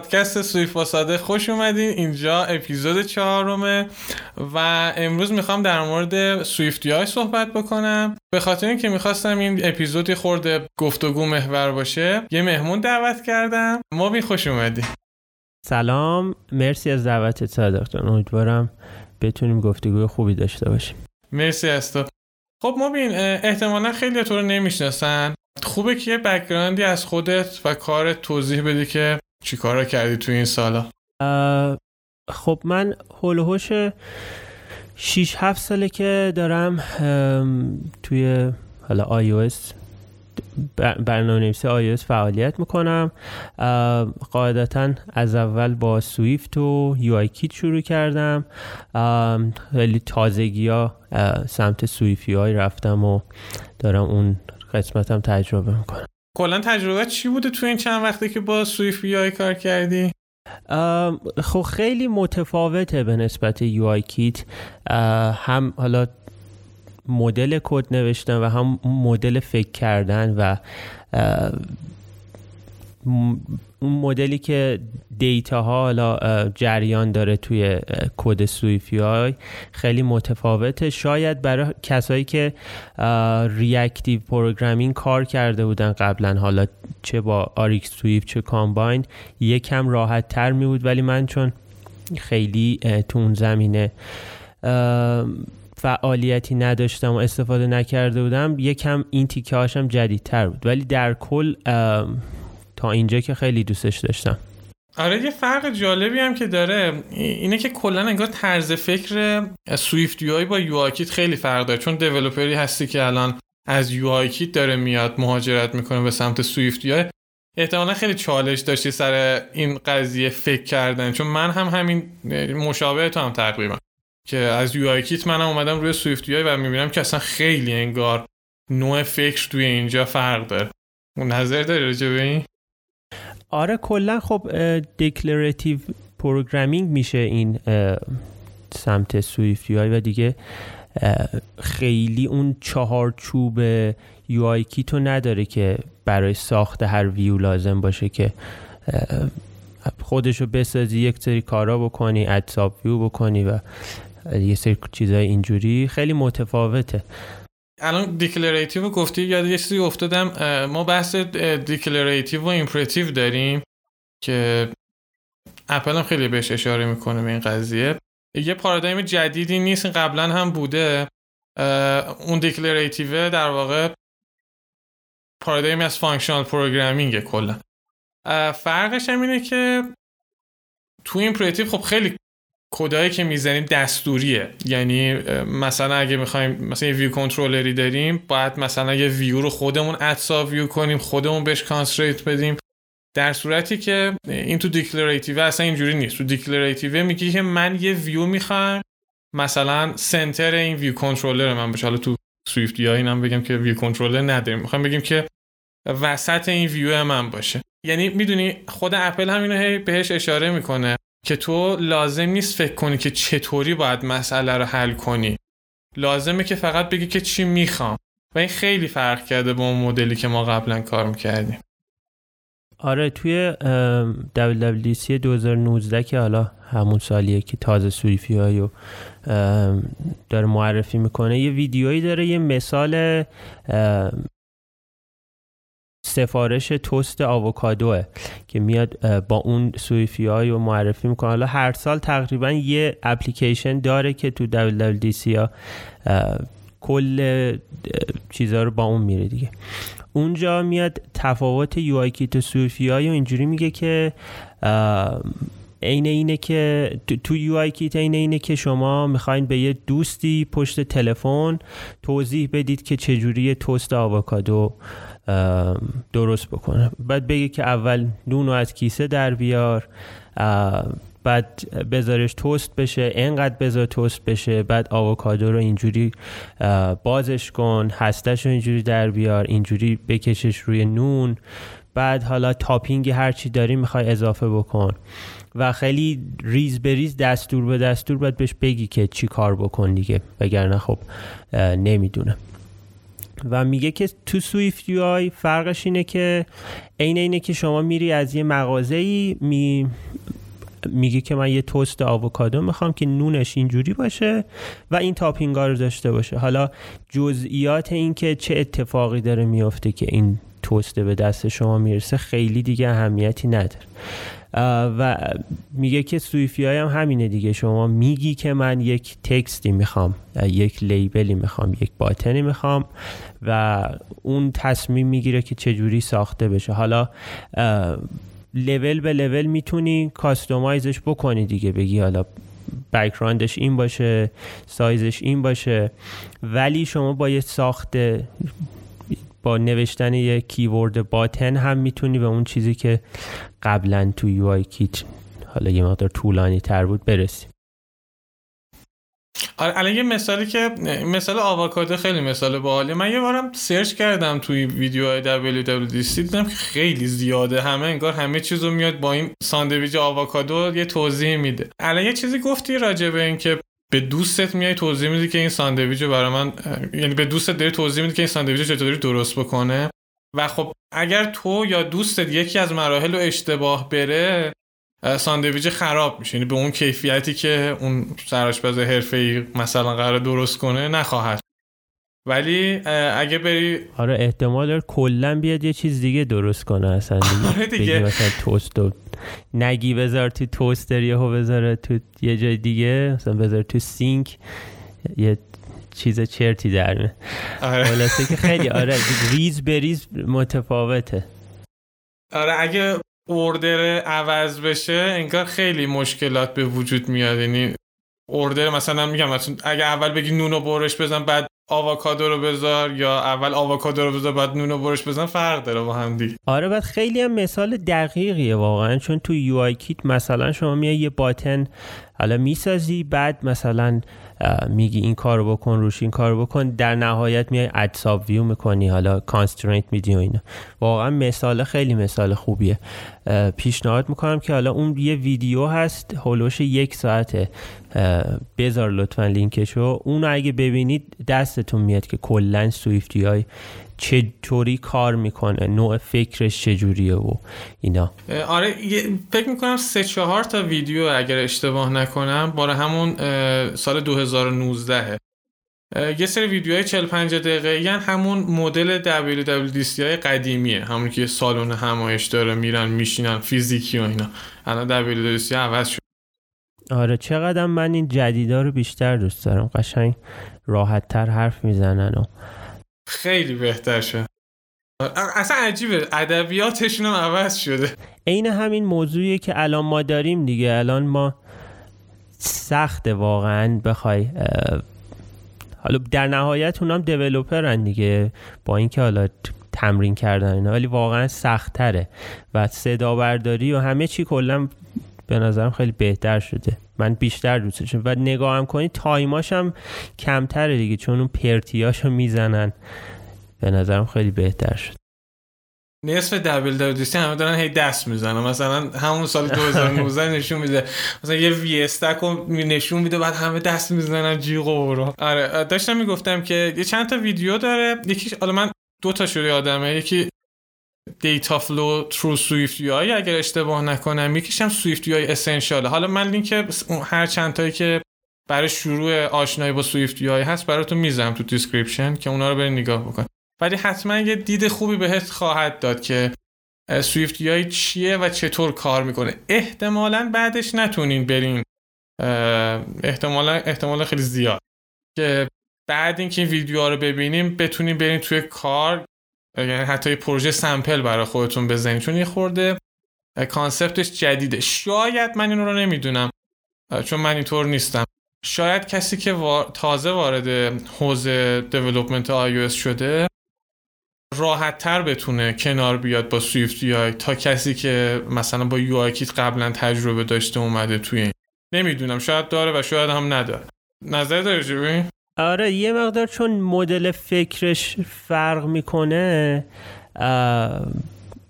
پادکست سویف ساده خوش اومدین. اینجا اپیزود چهارمه و امروز می‌خوام در مورد سویفتی های صحبت بکنم. به خاطر اینکه می‌خواستم این اپیزودی خورده گفتگو محور باشه یه مهمون دعوت کردم. ما بی خوش اومدی سلام. مرسی از دعوتت صادق امیدوارم بتونیم گفتگوی خوبی داشته باشیم. مرسی از تو. خب مبین احتمالا خیلی تو رو نمی‌شناسن. خوبه که یه background ی از خودت و کارت توضیح بدی که چی کارا کردی تو این سالا؟ خب من حول و حوش 6 7 ساله که دارم توی حالا آی برنامه نویسی آی فعالیت می‌کنم. قاعدتا از اول با Swift و UIKit شروع کردم. خیلی تازگی ها سمت SwiftUI رفتم و دارم اون قسمتم تجربه می‌کنم. کلا تجربه چی بوده تو این چند وقتی که با SwiftUI کار کردی؟ خب خیلی متفاوته به نسبت UIKit. هم حالا مدل کد نوشتن و هم مدل فکر کردن و اون مدلی که data ها حالا جریان داره توی کد SwiftUI خیلی متفاوته. شاید برای کسایی که reactive programming کار کرده بودن قبلا حالا چه با RxSwift چه Combine یکم راحت تر می بود ولی من چون خیلی تو اون زمینه فعالیتی نداشتم و استفاده نکرده بودم یکم این تیکه هاشم جدیدتر بود. ولی در کل تا اینجا که خیلی دوستش داشتم. آره یه فرق جالبی هم که داره اینه که کلا انگار طرز فکر سویفت یو با یو خیلی فرق داره چون دیولپری هستی که الان از یو داره میاد مهاجرت می‌کنه به سمت سویفت یو احتمالا خیلی چالش داشتی سر این قضیه فکر کردن چون من هم همین مشابه تو هم تقریبا. که از یو منم اومدم روی سویفت و می‌بینم که اصلا خیلی انگار نوع فکر توی اینجا فرق داره. نظر داری راجع به این؟ آره کلا خب declarative programming میشه این سمت SwiftUI دیگه. خیلی اون چهار چوب UIKit و نداره که برای ساخت هر ویو لازم باشه که خودشو بسازی یک سری کارا بکنی add subview بکنی و یه سری چیزای اینجوری. خیلی متفاوته. الان declarative گفتی یاد یه چیزی افتادم ما بحث declarative و imperative داریم که اپل هم خیلی بهش اشاره می‌کنه به این قضیه. یه paradigm جدیدی نیست قبلا هم بوده. اون declarative در واقع paradigm از functional programming کلا. فرقش هم اینه که تو imperative خب خیلی کدایی که می‌زنیم دستوریه. یعنی مثلا اگه می‌خوایم مثلا یه view controller ی داریم باید مثلا یه ویو رو خودمون add subview کنیم خودمون بهش constraint بدیم. در صورتی که این تو declarative اصلا اینجوری نیست. تو declarative میگی که من یه ویو می‌خوام مثلا center این view controller من بشه حالا تو SwiftUI اینم بگم که view controller نداریم. می‌خوام بگیم که وسط این ویو من باشه. یعنی می‌دونی خود اپل هم اینو بهش اشاره می‌کنه. که تو لازم نیست فکر کنی که چطوری باید مسئله رو حل کنی. لازمه که فقط بگی که چی می‌خوام. و این خیلی فرق کرده با اون مدلی که ما قبلا کار می‌کردیم. آره توی WWDC 2019 که حالا همون سالیه که تازه سویفی هایو داره معرفی می‌کنه یه ویدیویی داره یه مثال سفارش toast آووکادوه که میاد با اون SwiftUI رو معرفی می‌کنه. حالا هر سال تقریبا یه اپلیکیشن داره که تو WWDC ها کل چیزها رو با اون میره دیگه. اونجا میاد تفاوت UIKit و SwiftUI اینجوری میگه که عین اینه که تو UIKit عین اینه که شما می‌خواین به یه دوستی پشت تلفن توضیح بدید که چجوری toast آووکادو درست بکنه. بعد بگه که اول نون رو از کیسه در بیار بعد بذارش toast بشه انقدر بذار toast بشه بعد آووکادو رو اینجوری بازش کن هستش رو اینجوری در بیار اینجوری بکشش روی نون. بعد حالا topping هرچی داری می‌خوای اضافه بکن. و خیلی ریز به ریز دستور به دستور باید بهش بگی که چی کار بکن دیگه. وگرنه خب نمی‌دونه. و میگه که تو سویفت یو آی فرقش اینه که عین اینه که شما میری از یه مغازه ای می میگه که من یه توست آووکادو می‌خوام که نونش اینجوری باشه و این تاپینگا رو داشته باشه. حالا جزئیات این که چه اتفاقی داره میفته که این توست به دست شما می‌رسه خیلی دیگه اهمیتی نداره. و میگه که سویفی های هم همینه دیگه. شما میگی که من یک تکستی می‌خوام یک لیبلی می‌خوام یک باتنی می‌خوام و اون تصمیم می‌گیره که چجوری ساخته بشه. حالا لول به لول می‌تونی کاستومایزش بکنی دیگه. بگی حالا بکراندش این باشه سایزش این باشه. ولی شما با یه ساخته با نوشتن یه کیورد باتن هم می‌تونی به اون چیزی که قبلا تو یو آی کیت حالا یه مقدار طولانی تر بود برسی. آره یه مثالی که مثال آواکادو خیلی مثال باحاله من یه بارم search کردم توی ویدیوهای WWDC دیدم که خیلی زیاده. همه انگار همه چیزو میاد با این ساندویچ آواکادو یه توضیح میده. الان یه چیزی گفتی راجع به این که به دوستت میای توضیح میدی که این ساندویچ رو برای من یعنی به دوستت داری توضیح میدی که این ساندویچ چطوری درست بکنه؟ و خب اگر تو یا دوستت یکی از مراحل رو اشتباه بره ساندویچ خراب میشه. یعنی به اون کیفیتی که اون سرآشپز حرفه‌ای مثلا قرار درست کنه نخواهد. ولی اگه بری آره احتمال داره کلا بیاد یه چیز دیگه درست کنه اصلا. دیگه, آره دیگه. مثلا توست و نگی بذار تو توستر یهو بذاره تو یه جای دیگه مثلا بذار تو سینک یه چیز چرتی در آره. که خیلی آره ریز بریز متفاوته. آره اگه order عوض بشه انگار خیلی مشکلات به وجود میاد. یعنی order مثلا میگم مثلا اگه اول بگی نونو برش بزن بعد آووکادو رو بذار یا اول آووکادو رو بذار بعد نونو برش بزن فرق داره با هم دیگه. آره بعد خیلی هم مثال دقیقیه واقعا چون تو UIKit مثلا شما میای یه button حالا می‌سازی بعد مثلا میگی این کارو بکن روش این کارو بکن در نهایت میای addSubview می‌کنی حالا constraint میدی و اینا. واقعا مثال خیلی مثال خوبیه. پیشنهاد می‌کنم که حالا اون یه ویدیو هست هولوش یک ساعته. بذار لطفا لینکشو. اون اگه ببینید دستتون میاد که کلا سویفتی های چطوری کار می‌کنه نوع فکرش چجوریه و اینا. آره فکر می‌کنم سه چهار تا ویدیو اگر اشتباه نکنم برای همون سال 2019 یه سری ویدیوهای 40 50 دقیقه یعنی همون مدل WWDC های قدیمیه. همون که سالن همایش داره میرن میشینن فیزیکی و اینا. الان WWDC عوض شد. آره چقدر من این جدیدا رو بیشتر دوست دارم. قشنگ راحت تر حرف می‌زنن و خیلی بهتر شد اصلا عجیبه. ادبیاتشون هم عوض شده. عین همین موضوعیه که الان ما داریم دیگه. الان ما سخته واقعا بخوای حالا در نهایت اونم دیولوپرن دیگه با اینکه حالا تمرین کردن اینا ولی واقعا سختره و صدا برداری و همه چی کلا به نظرم خیلی بهتر شده. من بیشتر دوستشم و نگاهم کنی تایماش هم کمتره دیگه چون اون پرتیاشو می‌زنن. به نظرم خیلی بهتر شد. نصف دبلیو همه دارن هی دست می‌زنن. مثلا همون سال 2019 نشون میده. مثلا یه VStack نشون میده بعد همه دست می‌زنن جیغ و آره داشتم می‌گفتم که یه چند تا ویدیو داره. یکی حالا من دو تا شده آدمه یکی Data Flow Through SwiftUI اگر اشتباه نکنم. یکیشم SwiftUI حالا من لینک هر چند تایی که برای شروع آشنایی با سویفت یو هست براتون می‌ذارم تو description که اونا رو برید نگاه بکن. ولی حتما یه دید خوبی بهت خواهد داد که SwiftUI چیه و چطور کار می‌کنه. احتمالا بعدش نتونین برین. احتمالا احتمالا خیلی زیاد. که بعد اینکه این ویدیوها رو ببینیم بتونیم بریم توی کار یعنی حتی پروژه sample برای خودتون بزنید چون یه خورده concept ش جدیده. شاید من این رو نمی‌دونم. چون من اینطور نیستم. شاید کسی که تازه وارد حوزه development iOS شده راحت تر بتونه کنار بیاد با سویفت آی تا کسی که مثلا با یو آی کیت قبلا تجربه داشته اومده توی این. نمی‌دونم شاید داره و شاید هم نداره. نظر داری آره یه مقدار چون مدل فکرش فرق می‌کنه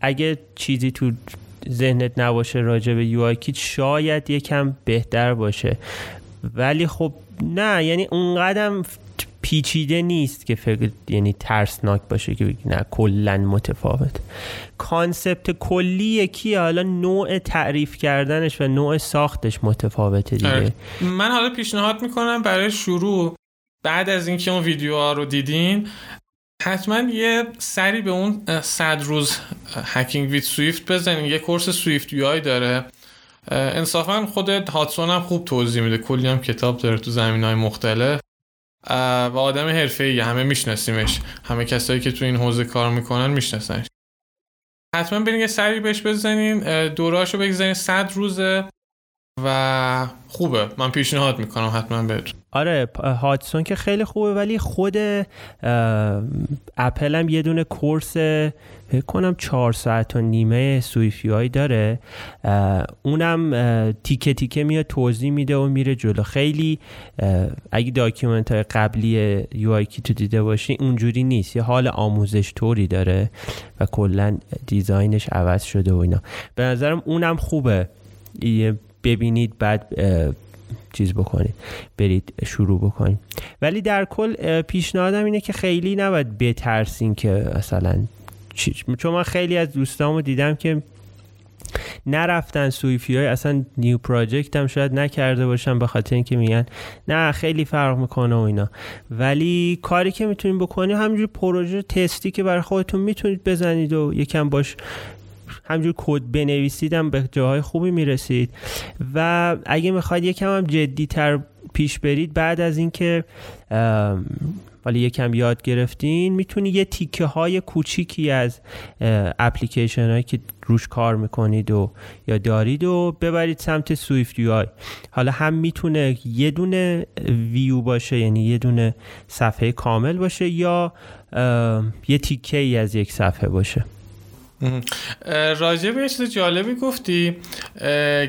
اگه چیزی تو ذهنت نباشه راجع به یو کیت شاید یکم بهتر باشه. ولی خب نه یعنی اونقدر پیچیده نیست که فکر یعنی ترسناک باشه که نه کلا متفاوت. concept کلی یکی حالا نوع تعریف کردنش و نوع ساختش متفاوته دیگه. آره. من حالا پیشنهاد می‌کنم برای شروع بعد از اینکه اون ویدیوها رو دیدین حتما یه سری به اون صد روز Hacking with Swift بزنین. یه course SwiftUI داره. انصافا خود هادسون هم خوب توضیح میده. کلی هم کتاب داره تو زمینه های مختلف و آدم حرفه ای همه میشناسیمش. همه کسایی که تو این حوزه کار می‌کنن میشناسنش. حتما برین یه سری بهش بزنین. دوراشو بگذارین. صد روزه. و خوبه. من پیشنهاد می‌کنم حتما بهتون. آره هاتسون که خیلی خوبه ولی خود اپل هم یه دونه کورس کنم چهار ساعت و نیمه سویفی داره. اونم تیکه تیکه میاد توضیح میده و میره جلو. خیلی اگه document های قبلی UIKit و دیده باشی اونجوری نیست. یه حال آموزش طوری داره و کلا design ش عوض شده و اینا. به نظرم اونم خوبه. ببینید بعد چیز بکنید برید شروع بکنید. ولی در کل پیشنهادم اینه که خیلی نباید بترسین که مثلا چون من خیلی از دوستامو دیدم که نرفتن SwiftUI اصلا new project هم شاید نکرده باشن به خاطر اینکه میگن نه خیلی فرق می‌کنه و اینا. ولی کاری که می‌تونید بکنید همینجور پروژه تستی که برای خودتون می‌تونید بزنید و یکم باش همجور کد بنویسیدم به جاهای خوبی می‌رسید. و اگه می‌خواید یکم هم جدی تر پیش برید بعد از اینکه ولی یکم یاد گرفتین می‌تونی یه تیکه های کوچیکی از اپلیکیشن هایی که روش کار می‌کنید و یا دارید و ببرید سمت SwiftUI. حالا هم می‌تونه یه دونه ویو باشه یعنی یه دونه صفحه کامل باشه یا یه تیکه ای از یک صفحه باشه. راجع به یه چیز جالبی گفتی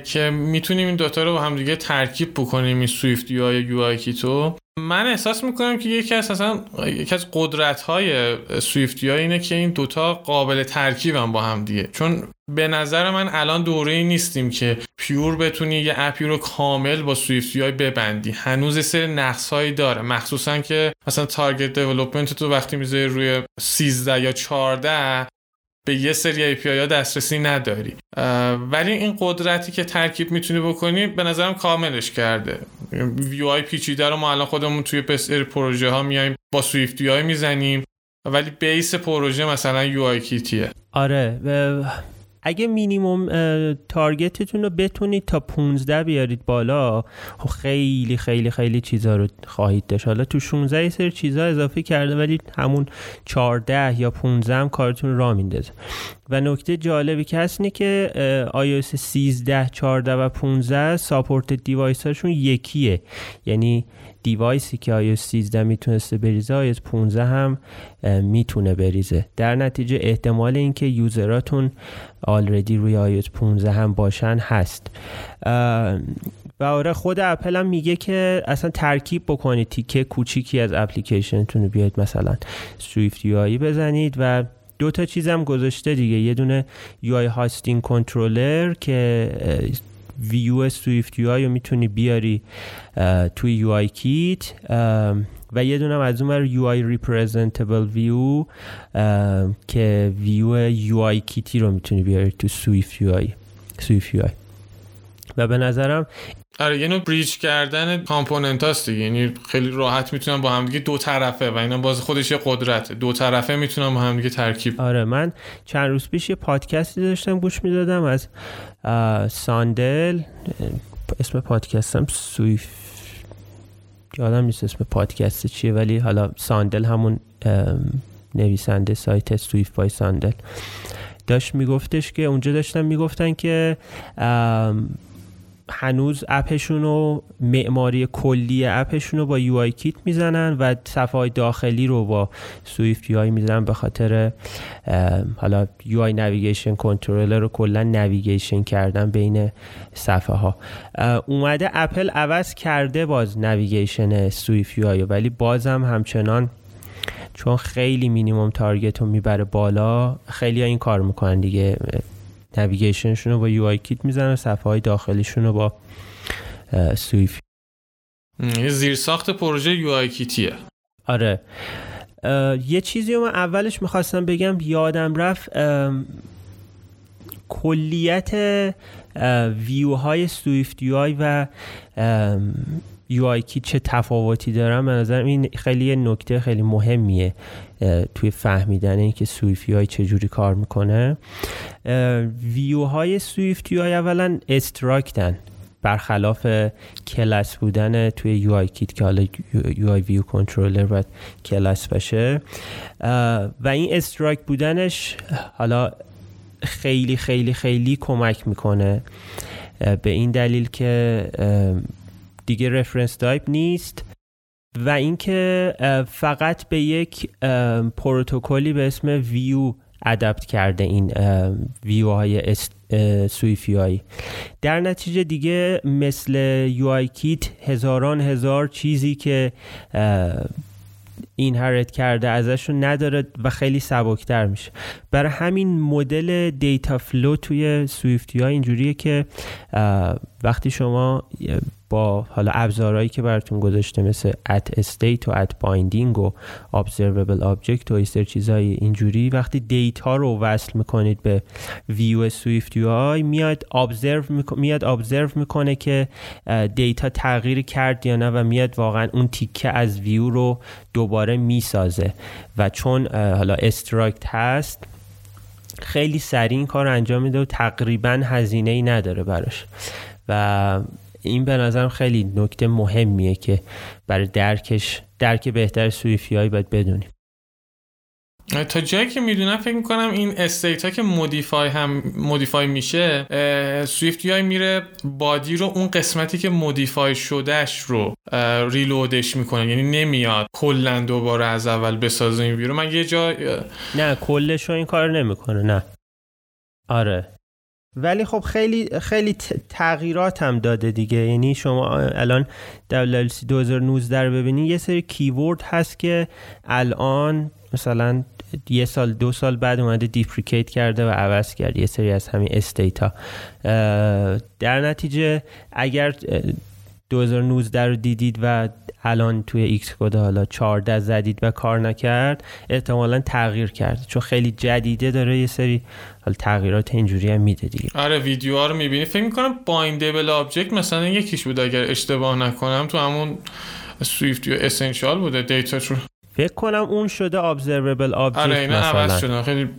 که می‌تونیم این دوتا رو با هم دیگه ترکیب بکنیم این SwiftUI با UIKit و. من احساس می‌کنم که یکی از اصلا یکی از قدرت های SwiftUI اینه که این دوتا قابل ترکیبن با هم دیگه. چون به نظر من الان دوره ای نیستیم که pure بتونی یه اپی رو کامل با SwiftUI ببندی. هنوز یه سری نقص هایی داره. مخصوصا که مثلا target development تو وقتی می‌ذاری روی 13 یا 14 به یه سری API ها دسترسی نداری. ولی این قدرتی که ترکیب می‌تونی بکنی به نظرم کاملش کرده. view های پیچیده رو ما الان خودمون توی بیشتر پروژه ها میایم با Swift می‌زنیم. ولی base پروژه مثلا UIKit یه آره اگه minimum target تون رو بتونید تا 15 بیارید بالا خب خیلی خیلی خیلی چیزا رو خواهید داشت. حالا تو 16 یه سری چیزا اضافه کرده ولی همون 14 یا 15 هم کارتون را میندازه. و نکته جالبی که هست اینه که iOS 13 14 و 15 support device هاشون یکیه. یعنی device ی که iOS 13 می‌تونسته بریزه iOS 15 هم می‌تونه بریزه. در نتیجه احتمال اینکه user اتون already روی iOS 15 هم باشن هست. و آره خود اپل هم میگه که اصلا ترکیب بکنید تیکه کوچیکی از اپلیکیشنتون رو بیاید مثلا SwiftUI بزنید و دو تا چیزم گذاشته دیگه. یه دونه UIHostingController که view SwiftUI رو می‌تونی بیاری توی UIKit و یه دونم از اون UIRepresentableView که view UIKit ی رو می‌تونی بیاری تو سویفت یو آی سویفت یو آی و به نظرم آره یه نوع bridge کردن component هاست دیگه. یعنی خیلی راحت می‌تونن با همدیگه دو طرفه و اینا باز خودش یه قدرته. دو طرفه می‌تونن با همدیگه ترکیب آره من چند روز پیش یه پادکستی داشتم گوش می‌دادم از Sundell اسم پادکستم Swift یادم نیست اسم پادکست چیه ولی حالا Sundell همون نویسنده سایت سویف بای ساندل. داشت میگفتش که اونجا داشتن می‌گفتن که هنوز اپشون و معماری کلی اپشون رو با UIKit می‌زنن و صفحه داخلی رو با SwiftUI می‌زنن به خاطر حالا UINavigationController رو کلا navigation کردن بین صفحه ها اومده اپل عوض کرده باز navigation SwiftUI ولی بازم همچنان چون خیلی minimum target رو می‌بره بالا خیلی این کار می‌کنن دیگه. navigation شون رو با UIKit می‌زنن صفحه های داخلیشون رو با SwiftUI زیر ساخت پروژه UIKit یه. آره. یه چیزی رو من اولش می‌خواستم بگم یادم رفت کلیت ویو های سویفت یو آی و یو آی کی چه تفاوتی دارن؟ به نظر این خیلی نکته خیلی مهمیه توی فهمیدن اینکه SwiftUI چجوری کار می‌کنه. view های SwiftUI اولا struct ن. برخلاف کلاس بودن توی UIKit که حالا UIViewController باید کلاس باشه. و این struct بودنش حالا خیلی خیلی خیلی کمک می‌کنه. به این دلیل که دیگه reference type نیست و اینکه فقط به یک protocol ی به اسم View adopt کرده این view های SwiftUI ی در نتیجه دیگه مثل UIKit هزاران هزار چیزی که این inherit کرده ازشون نداره و خیلی سبکتر میشه. برای همین مدل data flow توی SwiftUI ها اینجوریه که وقتی شما با حالا ابزارهایی که براتون گذاشته مثل @State و @Binding و ObservableObject و اینستر چیزهای اینجوری. وقتی data رو وصل می‌کنید به ویو سویفت یو میاد observe میاد observe می‌کنه که دیتا تغییر کرد یا نه و میاد واقعا اون تیکه از ویو رو دوباره می‌سازه. و چون حالا استراکت هست خیلی سریع این کار انجام میده و تقریبا هزینه ای نداره براش. و این به نظرم خیلی نکته مهمیه که برای درکش درک بهتر سویفی هایی باید بدونیم. تا جایی که می‌دونم فکر می‌کنم این استیت ها که مودیفای هم مودیفای میشه سویفت های میره بادی رو اون قسمتی که مودیفای شدهش رو ریلودش می‌کنه. یعنی نمیاد کلا دوباره از اول بسازه این ویرو. من یه جا نه کلش رو این کار نمی‌کنه نه. آره. ولی خب خیلی خیلی تغییرات هم داده دیگه. یعنی شما الان WLC 2019 رو ببینید یه سری کیورد هست که الان مثلا یه سال دو سال بعد اومده deprecate کرده و عوض کرد یه سری از همین state ا. در نتیجه اگر 2019 رو دیدید و الان توی Xcode حالا 14 زدید و کار نکرد احتمالا تغییر کرد چون خیلی جدیده داره یه سری حالا تغییرات اینجوری هم میده دیگه. آره ویدیوها رو می‌بینی. فکر می‌کنم BindableObject مثلا یکیش بود اگر اشتباه نکنم تو همون سویفت یا اسنشال بوده دیتا رو فکر کنم اون شده observable object آره اینا عوض شده. خیلی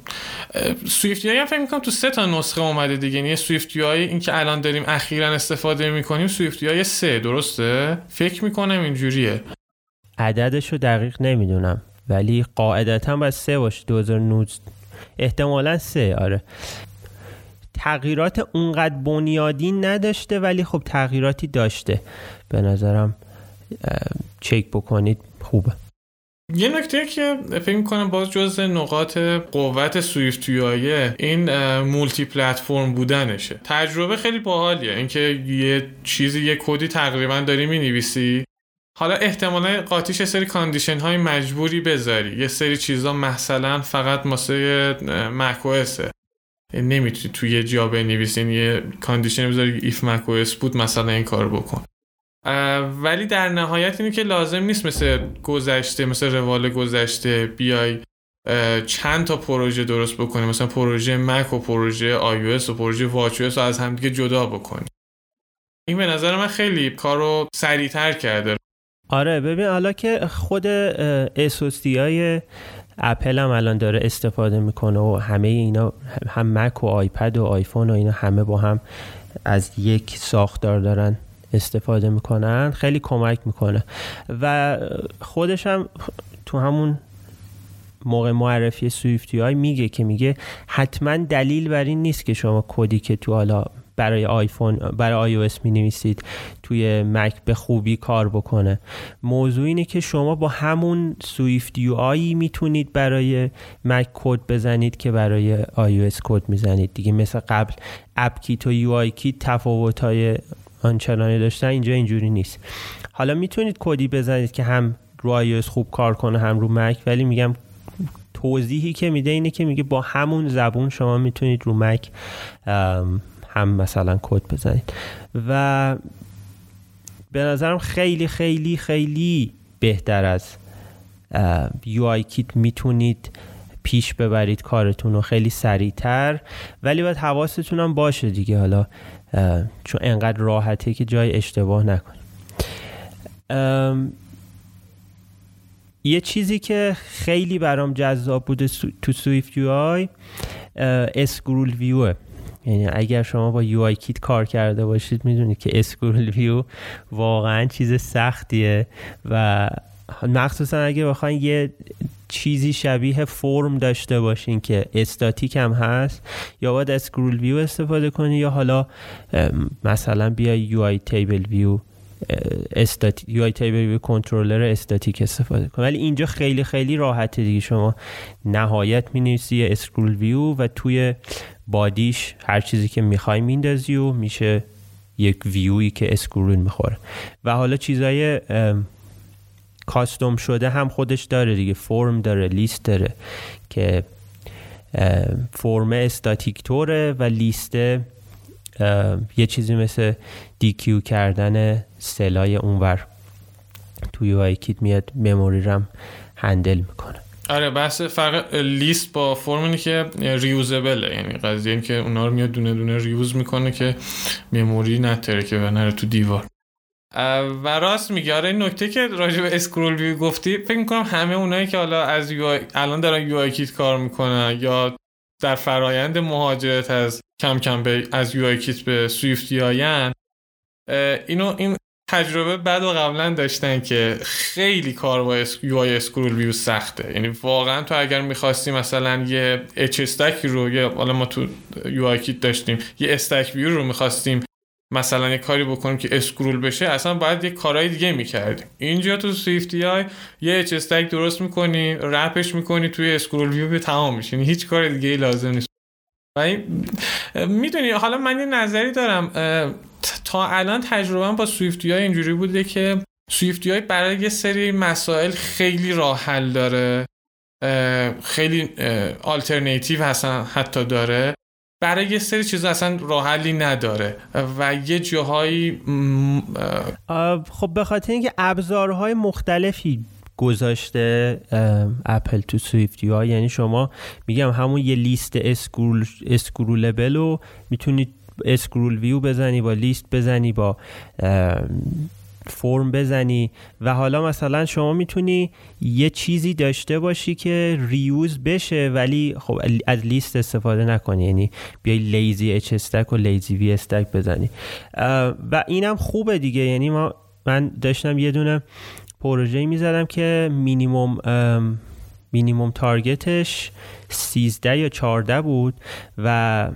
سویفت هم فکر می‌کنم تو سه تا نسخه اومده دیگه. یعنی سویفت یای این که الان داریم اخیرا استفاده می‌کنیم سویفت های سه درسته؟ فکر می‌کنم اینجوریه. عددش رو دقیق نمی‌دونم ولی قاعدتا باید سه باشه. 2019 احتمالا سه آره. تغییرات اونقدر بنیادی نداشته ولی خب تغییراتی داشته. به نظرم چک بکنید خوبه. یه نکته که فکر کنم باز جز نقاط قوت SwiftUI یه این multi-platform بودنشه. تجربه خیلی باحالیه. اینکه یه چیزی یه کدی تقریبا داری می‌نویسی. حالا احتمالا قاطیش یه سری condition های مجبوری بذاری. یه سری چیزا مثلا فقط واسه macOS ه نمی‌تونی توی یه جا بنویسین یه condition بذاری if macOS بود مثلا این کار بکن. ولی در نهایت اینه که لازم نیست مثل گذشته مثل روال گذشته بیای چند تا پروژه درست بکنی. مثلا پروژه مک و پروژه آی و پروژه واچ رو از همدیگه جدا بکنی. این به نظر من خیلی کارو سریعتر کرده. آره ببین حالا که خود اسوستی های اپل هم الان داره استفاده می‌کنه و همه اینا هم مک و آیپد و آیفون و اینا همه با هم از یک ساختار دارن. استفاده می‌کنن خیلی کمک می‌کنه. و خودش هم تو همون موقع معرفی SwiftUI میگه که میگه حتما دلیل بر این نیست که شما کدی که تو حالا برای آیفون برای iOS می نویسید توی Mac به خوبی کار بکنه. موضوع اینه که شما با همون SwiftUI می‌تونید برای Mac کد بزنید که برای iOS کد می‌زنید. دیگه مثل قبل AppKit و UIKit تفاوت های آنچنانی داشتن اینجا اینجوری نیست. حالا می‌تونید کدی بزنید که هم رو خوب کار کنه هم رو Mac ولی میگم توضیحی که میده اینه که میگه با همون زبون شما می‌تونید رو Mac هم مثلا کد بزنید. و به نظرم خیلی خیلی خیلی بهتر از UIKit می‌تونید پیش ببرید کارتون رو. خیلی سریعتر. ولی باید حواستون هم باشه دیگه. حالا چون انقدر راحته که جای اشتباه نکنید یه چیزی که خیلی برام جذاب بوده تو SwiftUI ScrollView ه یعنی اگر شما با UIKit کار کرده باشید می‌دونید که scroll view واقعا چیز سختیه و مخصوصا اگه بخواین یه چیزی شبیه فرم داشته باشین که استاتیک هم هست یا باید scroll view استفاده کنی یا حالا مثلا بیای یو آی تیبل ویو استاتیک یو آی تیبل کنترلر استاتیک استفاده کنی. ولی اینجا خیلی خیلی راحته دیگه. شما نهایت می نویسی ScrollView و توی body ش هر چیزی که می‌خوای میندازی و میشه یک ویوی که scroll می‌خوره. و حالا چیزای custom شده هم خودش داره دیگه Form داره لیست داره که Form استاتیک طوره و لیست یه چیزی مثل dequeue کردن cell ای اونور توی UIKit میاد memory رم هندل می‌کنه. آره بحث فرق لیست با Form اینه که reusable ه یعنی قضیه این که اونا رو میاد دونه دونه reuse می‌کنه که memory نتره که نره تو دیوار. و راست میگه آره نکته که راجع به ScrollView گفتی فکر می‌کنم همه اونایی که حالا از UI الان دارن UIKit کار می‌کنن یا در فرایند مهاجرت از کم کم به از UIKit به SwiftUI ان اینو این تجربه بعد و قبلا داشتن که خیلی کار با UIScrollView سخته. یعنی واقعا تو اگر می‌خواستی مثلا یه HStack رو یا حالا ما تو UIKit داشتیم یه StackView رو می‌خواستیم مثلا یه کاری بکنیم که scroll بشه اصلا باید یه کارهای دیگه می‌کردیم. اینجا تو SwiftUI یه HStack درست می‌کنی wrap ش می‌کنی توی ScrollView به تمام میشه یعنی هیچ کار دیگه لازم نیست. می‌دونی حالا من یه نظری دارم تا الان تجربه با SwiftUI اینجوری بوده که SwiftUI برای یه سری مسائل خیلی راه حل داره خیلی آلترناتیو هستن حتی داره. برای یه سری چیز اصلا راه حلی نداره و یه جاهایی خب به خاطر اینکه ابزارهای مختلفی گذاشته اپل تو SwiftUI یعنی شما میگم همون یه لیست scroll scrollable رو می‌تونید ScrollView بزنی با لیست بزنی با Form بزنی و حالا مثلا شما می‌تونی یه چیزی داشته باشی که reuse بشه ولی خب از لیست استفاده نکنی. یعنی بیای لیزی اچ استک و لیزی وی استک بزنی. و اینم خوبه دیگه. یعنی ما من داشتم یه دونه پروژه می‌زدم که minimum minimum target ش 13 یا 14 بود و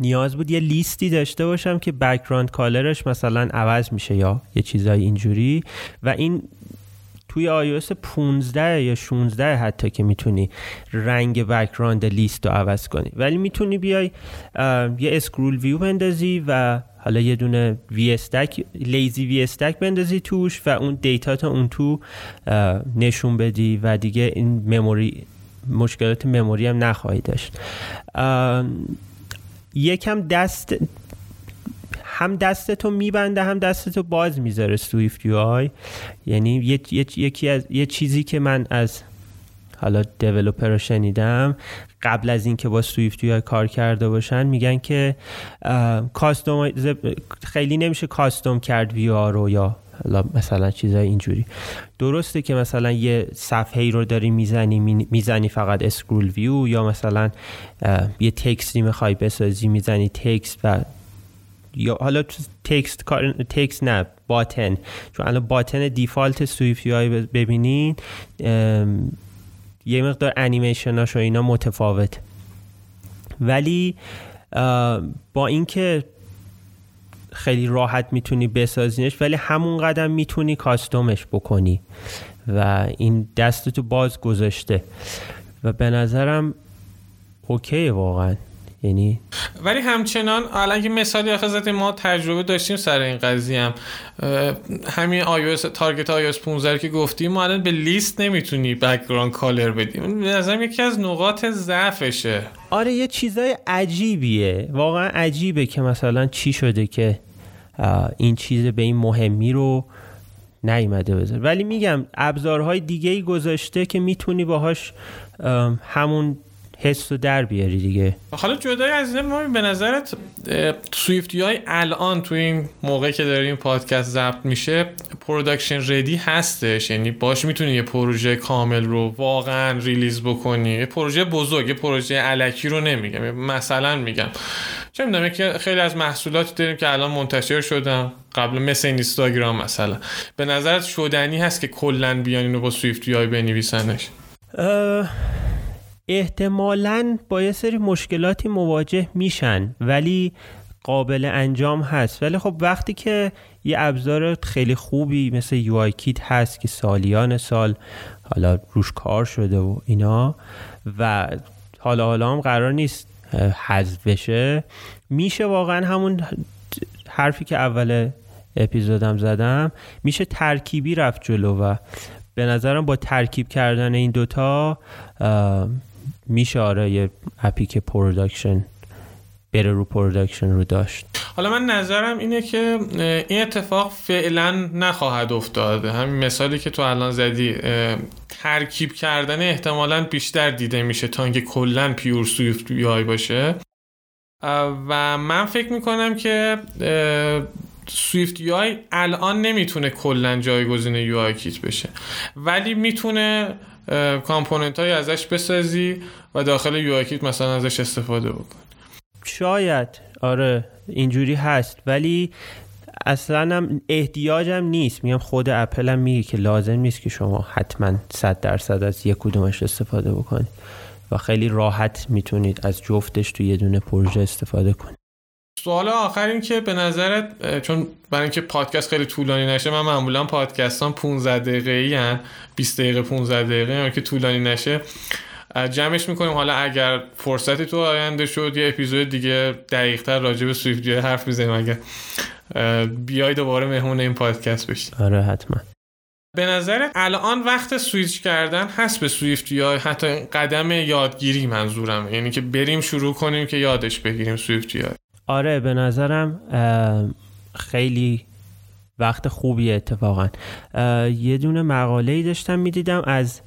نیاز بود یه لیستی داشته باشم که background color ش مثلا عوض میشه یا یه چیزای اینجوری. و این توی iOS 15 یا 16 حتی که می‌تونی رنگ background لیست رو عوض کنی. ولی می‌تونی بیای یه ScrollView بندازی و حالا یه دونه VStack LazyVStack بندازی توش و اون دیتا تا اون تو نشون بدی و دیگه این memory مشکلات memory هم نخواهی داشت. یکم دست هم دستتو میبنده هم دستتو باز می‌ذاره SwiftUI. یعنی یکی از یه چیزی که من از حالا developer ها شنیدم قبل از اینکه با SwiftUI کار کرده باشن میگن که custom خیلی نمیشه custom کرد view رو یا مثلا چیزای اینجوری. درسته که مثلا یه صفحه ای رو داری می‌زنی می‌زنی فقط ScrollView یا مثلا یه تکستی می‌خوای بسازی می‌زنی تکست و یا حالا تکست تکست نه باتن. چون الان باتن دیفالت سویفت یو ببینین یه مقدار انیمیشناش و اینا متفاوت ولی با اینکه خیلی راحت می‌تونی بسازینش ولی همون قدم می‌تونی کاستومش بکنی و این دستتو باز گذاشته. و به نظرم okay واقعا. یعنی ولی همچنان الان که مثالی آخه ما تجربه داشتیم سر این قضیه هم. همین iOS target iOS 15 که گفتیم ما الان به لیست نمی‌تونی background color بدیم. به نظرم یکی از نقاط ضعفشه. آره یه چیزای عجیبیه. واقعا عجیبه که مثلا چی شده که این چیز به این مهمی رو نیومده بذار ولی میگم ابزارهای دیگه ای گذاشته که می‌تونی باهاش همون حس رو در بیاری دیگه. حالا جدای از این ما به نظرت SwiftUI الان تو این موقع که داریم پادکست ضبط میشه production ready هستش. یعنی باش می‌تونی یه پروژه کامل رو واقعا release بکنی. یه پروژه بزرگ یه پروژه الکی رو نمیگم. مثلا میگم. چه می‌دونم که خیلی از محصولاتی داریم که الان منتشر شدن. قبل مثل اینستاگرام مثلا. به نظرت شدنی هست که کلا بیان اینو با سویفتی های بنویسنش احتمالا با یه سری مشکلاتی مواجه میشن ولی قابل انجام هست. ولی خب وقتی که یه ابزار خیلی خوبی مثل یو کیت هست که سالیان سال حالا روش کار شده و اینا و حالا حالا هم قرار نیست حذف بشه میشه واقعا همون حرفی که اول اپیزودم زدم میشه ترکیبی رفت جلو و به نظرم با ترکیب کردن این دوتا میشه آره یه اپی که production بره رو production رو داشت. حالا من نظرم اینه که این اتفاق فعلا نخواهد افتاد. همین مثالی که تو الان زدی ترکیب کردن احتمالا بیشتر دیده میشه تا اینکه کلا pure SwiftUI باشه. و من فکر می‌کنم که SwiftUI الان نمی‌تونه کلا جایگزین UIKit بشه. ولی می‌تونه component های ازش بسازی و داخل یو مثلا ازش استفاده بکن شاید آره اینجوری هست. ولی اصلا هم احتیاجم نیست. میگم خود اپل هم میگه که لازم نیست که شما حتما 100 درصد از یک کدومش استفاده بکنید و خیلی راحت می‌تونید از جفتش تو یه دونه پروژه استفاده کنید. سوال آخر این که به نظرت چون برای اینکه پادکست خیلی طولانی نشه من معمولا پادکستان 15 دقیقه ای 20 دقیقه 15 دقیقه یعنی که طولانی نشه. جمعش می‌کنیم. حالا اگر فرصتی تو آینده شد یه اپیزود دیگه دقیقتر راجع به سویفت حرف می‌زنیم. اگر بیای دوباره مهمون این پادکست بشی. آره حتما. به نظرت الان وقت سویچ کردن هست به SwiftUI یا حتی قدم یادگیری منظورم یعنی که بریم شروع کنیم که یادش بگیریم SwiftUI آره به نظرم خیلی وقت خوبی اتفاقا. یه دونه مقاله ای داشتم می‌دیدم از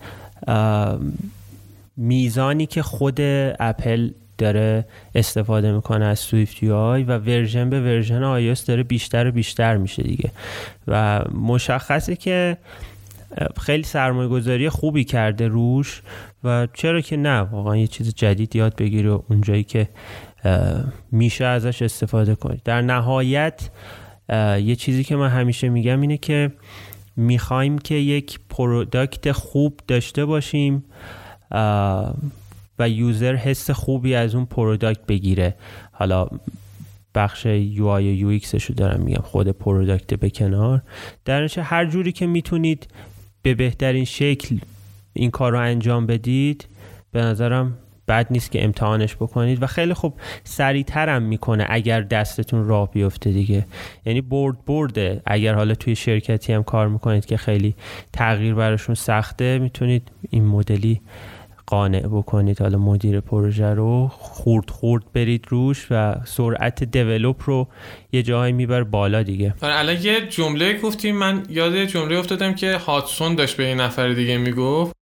میزانی که خود اپل داره استفاده می‌کنه از SwiftUI و version به version iOS داره بیشتر و بیشتر میشه دیگه. و مشخصه که خیلی سرمایه گذاری خوبی کرده روش و چرا که نه واقعا یه چیز جدید یاد بگیره و اونجایی که میشه ازش استفاده کنید در نهایت یه چیزی که من همیشه میگم اینه که می‌خوایم که یک product خوب داشته باشیم و user حس خوبی از اون product بگیره. حالا بخش UI UX ش رو دارم میگم خود product به کنار. در هر جوری که می‌تونید به بهترین شکل این کار رو انجام بدید به نظرم بد نیست که امتحانش بکنید و خیلی خوب سریعترم می‌کنه اگر دستتون راه بیفته دیگه. یعنی برد برده. اگر حالا توی شرکتی هم کار می‌کنید که خیلی تغییر براشون سخته می‌تونید این مدلی قانع بکنید. حالا مدیر پروژه رو خورد خورد برید روش و سرعت develop رو یه جایی می‌بره بالا دیگه. آره الان یه جمله گفتیم. من یاد جمله افتادم که هاتسون داشت به این نفر دیگه می‌گفت.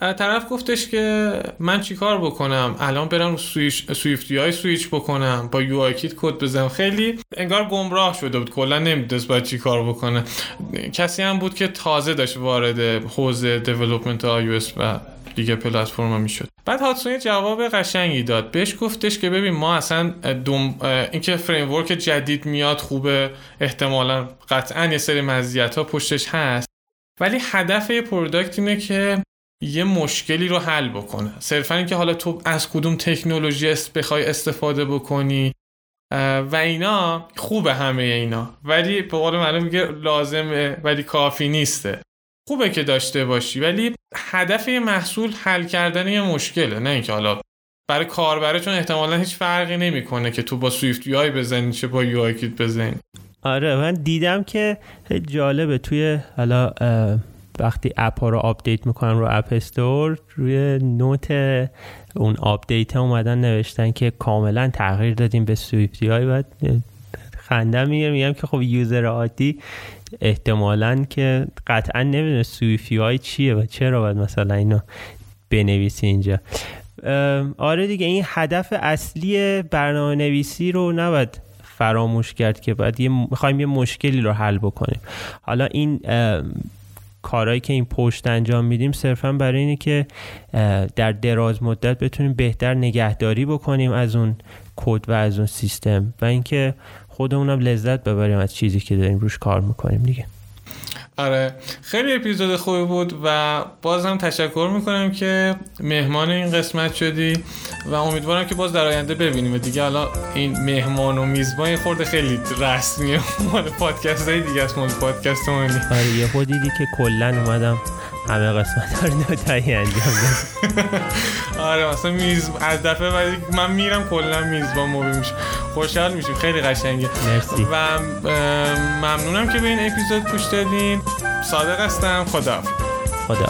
طرف گفتش که من چیکار بکنم؟ الان برم سویش SwiftUI switch بکنم با UIKit کد بزنم. خیلی انگار گمراه شده بود کلا نمی‌دونست باید چیکار بکنه. کسی هم بود که تازه داشت وارد حوزه development iOS و دیگه پلتفرم می‌شد. بعد هاتسون جواب قشنگی داد. بهش گفتش که ببین ما اصلا دوم اینکه framework جدید میاد خوبه احتمالا قطعا یه سری مزیت ها پشتش هست. ولی هدف یه product اینه که یه مشکلی رو حل بکنه. صرفا اینکه حالا تو از کدوم تکنولوژی بخوای استفاده بکنی و اینا خوبه همه اینا. ولی به قول معروف میگه لازمه ولی کافی نیسته. خوبه که داشته باشی ولی هدف یه محصول حل کردن یه مشکله. نه اینکه حالا برای کاربره چون احتمالا هیچ فرقی نمی‌کنه که تو با SwiftUI بزنی چه با UIKit بزنی. آره من دیدم که جالبه. توی حالا وقتی اپ ها رو آپدیت می‌کنن رو App Store توی note اون آپدیت اومدن نوشتن که کاملا تغییر دادیم به SwiftUI و خندم میگم میگم که خب user عادی احتمالا که قطعا نمی‌دونه سویفی های چیه و چرا باید مثلا اینو بنویسی اینجا. آره دیگه این هدف اصلی برنامه نویسی رو نباید فراموش کرد که باید یه می‌خوایم یه مشکلی رو حل بکنیم. حالا این کارهایی که این پشت انجام میدیم صرفا برای اینه که در دراز مدت بتونیم بهتر نگهداری بکنیم از اون کد و از اون سیستم و اینکه خودمونم لذت ببریم از چیزی که داریم روش کار می‌کنیم دیگه. آره. خیلی اپیزود خوبی بود و باز هم تشکر می‌کنم که مهمان این قسمت شدی و امیدوارم که باز در آینده ببینیم. دیگه حالا این مهمان و میزبان خورده خیلی رسمیه. مال پادکست های دیگه است مال پادکست مالی آره یه دیدی که کلا اومدم. همه قسمت رو نوتایی انجام آره مثلا میز از دفعه بعد من میرم کلا میزبان موبی میشه. خوشحال میشیم. خیلی قشنگه. مرسی. و ممنونم که به این اپیزود گوش دادین. صادق هستم. خدا خدا